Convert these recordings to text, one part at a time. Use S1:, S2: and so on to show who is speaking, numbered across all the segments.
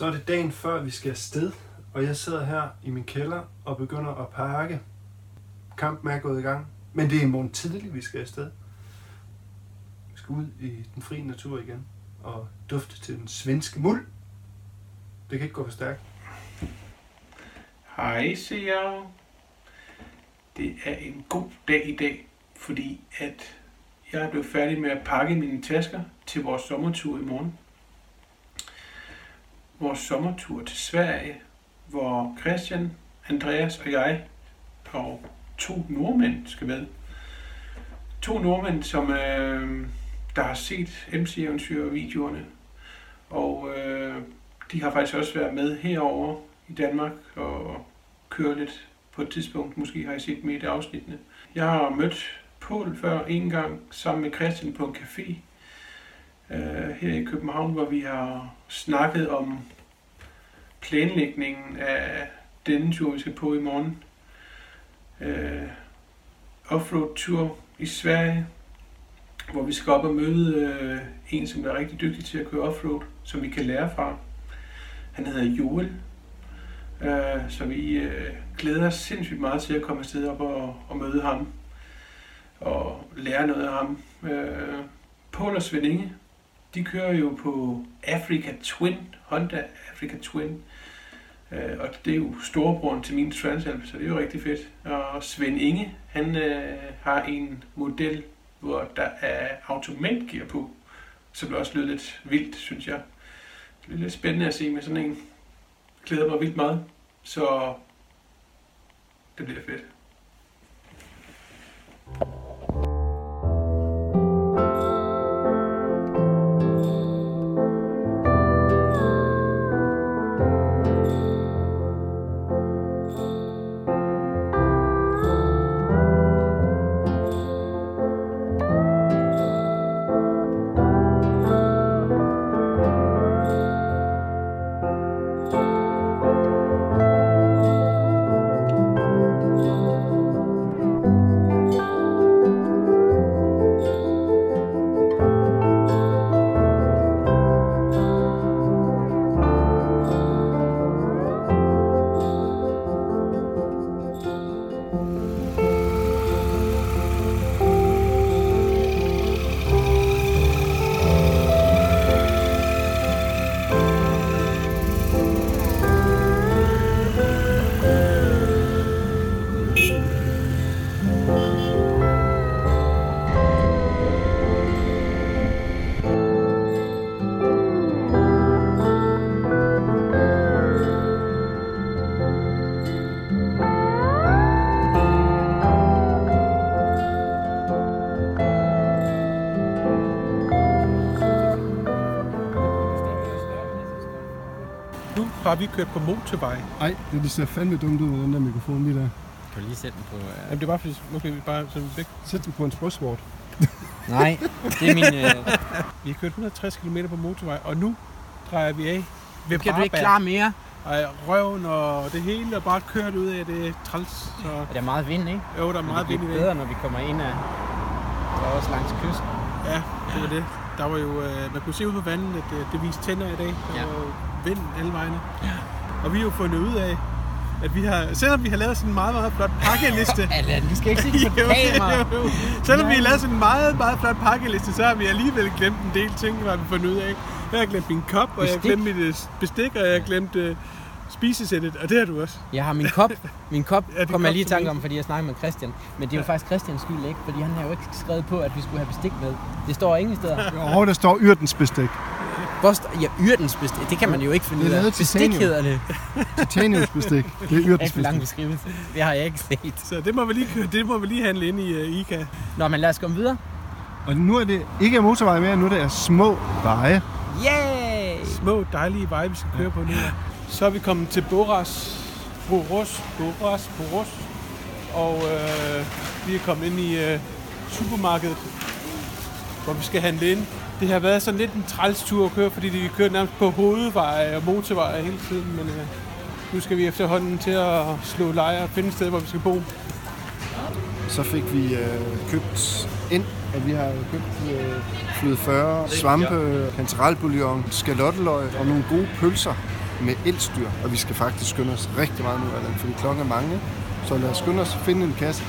S1: Så er det dagen før, vi skal afsted, og jeg sidder her i min kælder og begynder at pakke. Kampen er gået i gang, men det er i morgen tidlig, vi skal afsted. Vi skal ud i den frie natur igen og dufte til den svenske muld. Det kan ikke gå for stærkt.
S2: Hej, siger jeg. Det er en god dag i dag, fordi at jeg er blevet færdig med at pakke mine tasker til vores sommertur i morgen. Vores sommertur til Sverige, hvor Christian, Andreas og jeg og to nordmænd skal med. To nordmænd, som øh, der har set MC-eventyr-videoerne, og øh, de har faktisk også været med herover i Danmark og kører lidt på et tidspunkt. Måske har I set med i et afsnittene. Jeg har mødt Paul før en gang sammen med Christian på en café øh, her i København, hvor vi har snakket om planlægningen af denne tur, vi skal på i morgen. Øh, offroad tur i Sverige, hvor vi skal op og møde øh, en, som er rigtig dygtig til at køre offroad, som vi kan lære fra. Han hedder Joel, øh, så vi øh, glæder os sindssygt meget til at komme afsted op og, og møde ham og lære noget af ham. Øh, Paul og Svend Inge, de kører jo på Africa Twin, Honda Africa Twin, øh, og det er jo storebroren til min Transalp, så det er jo rigtig fedt. Og Svend Inge, han øh, har en model, hvor der er automatgear på, som også lyder lidt vildt, synes jeg. Det er lidt spændende at se med sådan en. Glæder mig vildt meget, så det bliver fedt. Nu har vi kørt på motorvej.
S1: Ej, det ser fandme dumt ud med den der mikrofon lige der.
S3: Kan du lige sætte den på... Uh...
S2: Jamen, det er bare fordi, måske vi bare så væk.
S1: Sæt den på en sprøjsvort.
S3: Nej, det er min... Uh...
S2: Vi har kørt 160 km på motorvej, og nu drejer vi af ved
S3: Kan du ikke klare mere?
S2: Ej, røven og det hele er bare kørt ud af det træls. Så
S3: Og der er meget vind, ikke?
S2: jo, der er meget
S3: det
S2: vind i
S3: bliver
S2: det.
S3: bedre, når vi kommer ind af... Er også langs kysten.
S2: Ja, det var det. Der var jo, øh, man kunne se ud på vandet, at øh, det viste tænder i dag. Der
S3: Ja.
S2: var vind alle vegne. Og vi har jo fundet ud af, at vi har, selvom vi har lavet sådan en meget, meget flot pakkeliste,
S3: Allan, du skal ikke sige det på kamera.
S2: jo, jo. Selvom vi har
S3: Nej.
S2: lavet sådan en meget, meget flot pakkeliste, så har vi alligevel glemt en del ting, hvad vi fundet ud af. Jeg har glemt min kop, og jeg har
S3: Bestik.
S2: glemt mit øh, bestik, og jeg har glemt uh, spisesættet, og det har du også.
S3: Jeg har min kop. Min kop
S2: Ja,
S3: kom jeg lige i tanke om, fordi jeg snakkede med Christian. Men det er jo faktisk Christians skyld, ikke? Fordi han har jo ikke skrevet på, at vi skulle have bestik med. Det står ingen steder.
S1: Jo, der står yrtens bestik.
S3: Hvor st- ja, yrtens bestik. Det kan man jo ikke finde
S1: Det er
S3: ud af.
S1: lavet til
S3: Bestik
S1: titanium.
S3: hedder det.
S1: Titaniumsbestik. Det er yrtens
S3: Alt for lang
S1: bestik.
S3: beskrivelse. Det har jeg ikke set.
S2: Så det må vi lige, det må vi lige handle ind i uh, ICA.
S3: Nå, men lad os komme videre.
S1: Og nu er det ikke motorvej mere, nu er det er små veje.
S3: Yay!
S2: Små, dejlige veje, vi skal køre på nu. Så er vi kommet til Boras. Boros. Boras. Boros. Og øh, vi er kommet ind i øh, supermarkedet, hvor vi skal handle ind. Det har været sådan lidt en træls tur at køre, fordi de kører nærmest på hovedveje og motorveje hele tiden. Men øh, nu skal vi efterhånden til at slå lejre og finde et sted, hvor vi skal bo.
S1: Så fik vi øh, købt ind, og vi har købt øh, fløde 40, svampe, kantarelbouillon, skalotteløg og nogle gode pølser. med elstyr, og vi skal faktisk skynde os rigtig meget nu, Allan, fordi klokken er mange. Så lad os skynde os finde en kasse.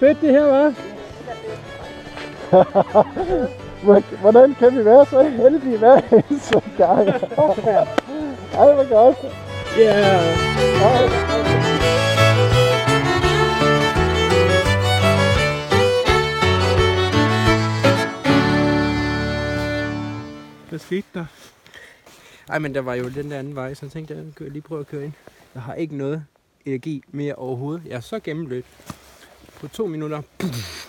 S2: Fedt det her, hva'?
S1: Hvordan kan vi være så heldige hver eneste gang? Ej, hvor godt.
S2: Ja. Hvad skete der?
S3: Ej, men der var jo den der anden vej, så jeg tænkte, jeg lige prøve at køre ind. Jeg har ikke noget energi mere overhovedet. Jeg er så gennemblødt. På to minutter. Puff.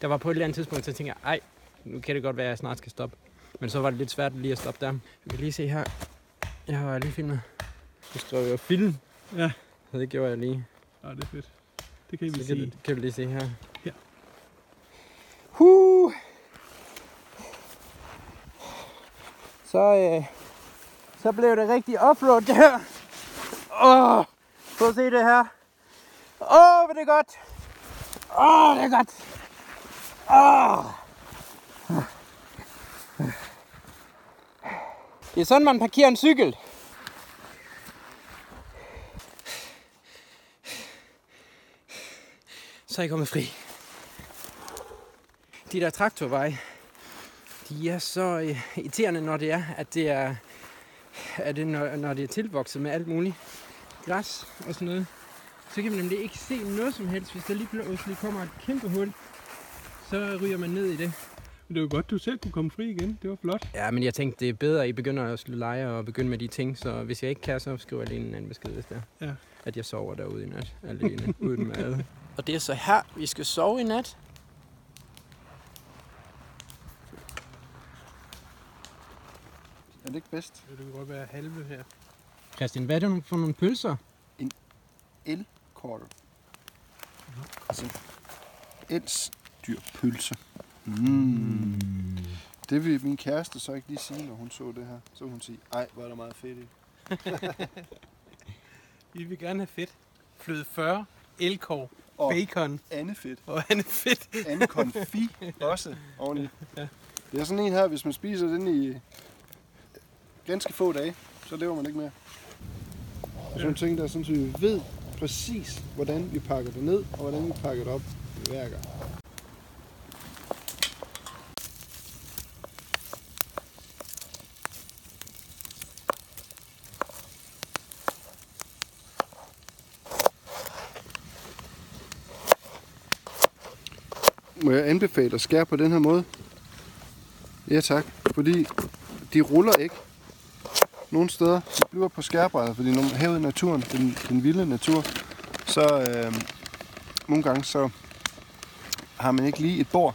S3: Der var på et eller andet tidspunkt, så jeg tænkte, ej, nu kan det godt være, at jeg snart skal stoppe. Men så var det lidt svært lige at stoppe der. Du kan lige se her. Jeg har lige filmet. Nu står jeg film.
S2: Ja.
S3: Så det gjorde jeg lige.
S2: Ja, det er fedt. Det kan vi
S3: Så kan, kan du lige se her.
S2: Ja.
S3: Huh. Så, øh, så blev det rigtig offroad det her. Åh, prøv at se det her. Åh, det er godt. Åh, det er godt. Åh. Det er sådan, man parkerer en cykel. Så er jeg kommet fri. De der traktorveje, de er så øh, irriterende, når det er, at det er, at det, når, når det er tilvokset med alt muligt græs og sådan noget. Så kan man nemlig ikke se noget som helst. Hvis der lige pludselig kommer et kæmpe hul, så ryger man ned i det.
S2: Men det var godt, du selv kunne komme fri igen. Det var flot.
S3: Ja, men jeg tænkte, det er bedre, at I begynder at slå lege og begynde med de ting. Så hvis jeg ikke kan, så skriver jeg lige en anden besked, hvis det er.
S2: Ja.
S3: At jeg sover derude i nat, alene, uden mad. Og det er så her, vi skal sove i nat.
S1: Er det ikke bedst?
S2: Det kan godt være halve her.
S3: Christian, hvad er det for nogle pølser?
S1: El-korte. Altså, elsdyrpølse. Mm. Det vil min kæreste så ikke lige sige, når hun så det her. Så vil hun sige, ej, hvor er der meget fedt i.
S2: Vi vil gerne have fedt. Fløde 40, elkår,
S1: Og
S2: bacon
S1: Anne fedt.
S2: og andet fedt.
S1: Anne konfi også oveni. Det er sådan en her, hvis man spiser den i ganske få dage, så lever man ikke mere. Og sådan nogle ting, der er sådan, så vi ved præcis, hvordan vi pakker det ned, og hvordan vi pakker det op hver gang. Må jeg anbefale at skære på den her måde? Ja tak, fordi de ruller ikke nogle steder. De bliver på skærbrædder, fordi når man er i naturen, den, den vilde natur, så øh, nogle gange så har man ikke lige et bord.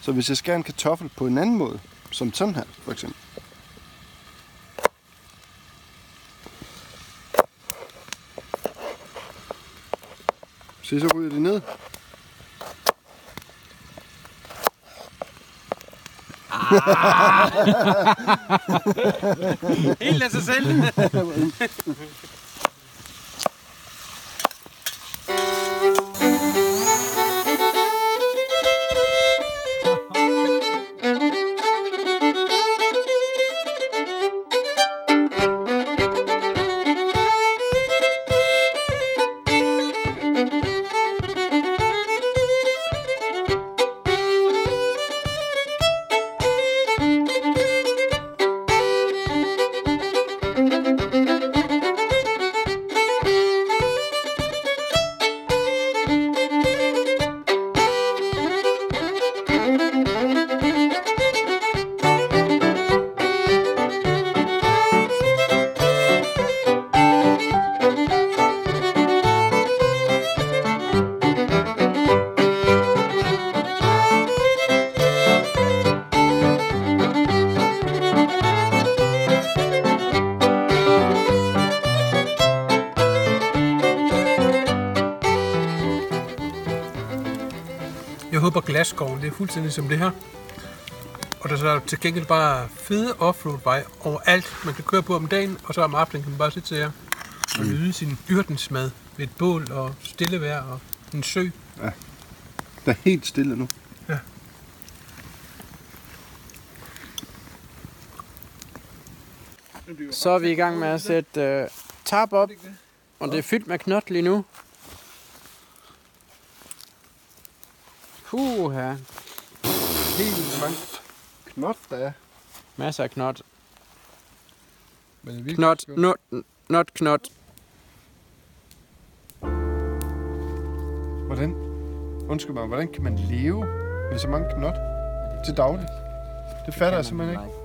S1: Så hvis jeg skærer en kartoffel på en anden måde, som sådan her for eksempel, Se, så ryger det ned.
S2: Helt af sig selv. Op ad glasskoven. Det er fuldstændig som det her. Og der er så til gengæld bare fede offroad-vej overalt. Man kan køre på om dagen, og så om aftenen kan man bare sidde her og nyde sin yrtensmad ved et bål og stille vejr og en sø.
S1: Der er helt stille nu.
S3: Så er vi i gang med at sætte øh, tarp op, og det er fyldt med knot lige nu. Puha,
S1: Helt mange knot, der er.
S3: masser af knot.
S1: Men det er
S3: Knot,
S1: skønt.
S3: not, not knot.
S1: Hvordan, undskyld mig, hvordan kan man leve med så mange knot til daglig? Det fatter jeg simpelthen ikke.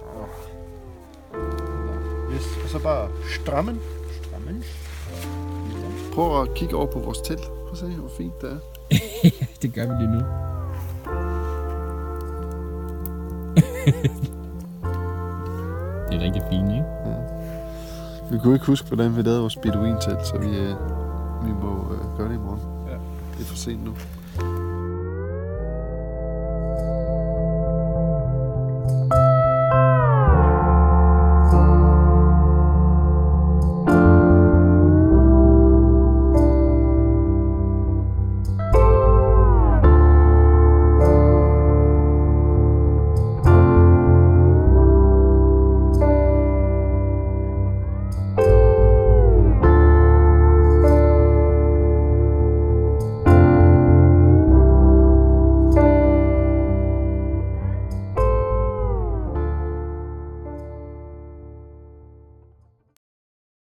S1: Yes. Og så bare strammen.
S3: Strammen.
S1: Prøv at kigge over på vores telt. Prøv at se, hvor fint det er.
S3: Det gør vi lige nu.
S4: Det er rigtig fint, ikke?
S1: Vi kunne ikke huske, hvordan vi lavede vores beduin-telt, så vi, øh, vi må øh, gøre det i morgen.
S2: Ja.
S1: Det er for sent nu.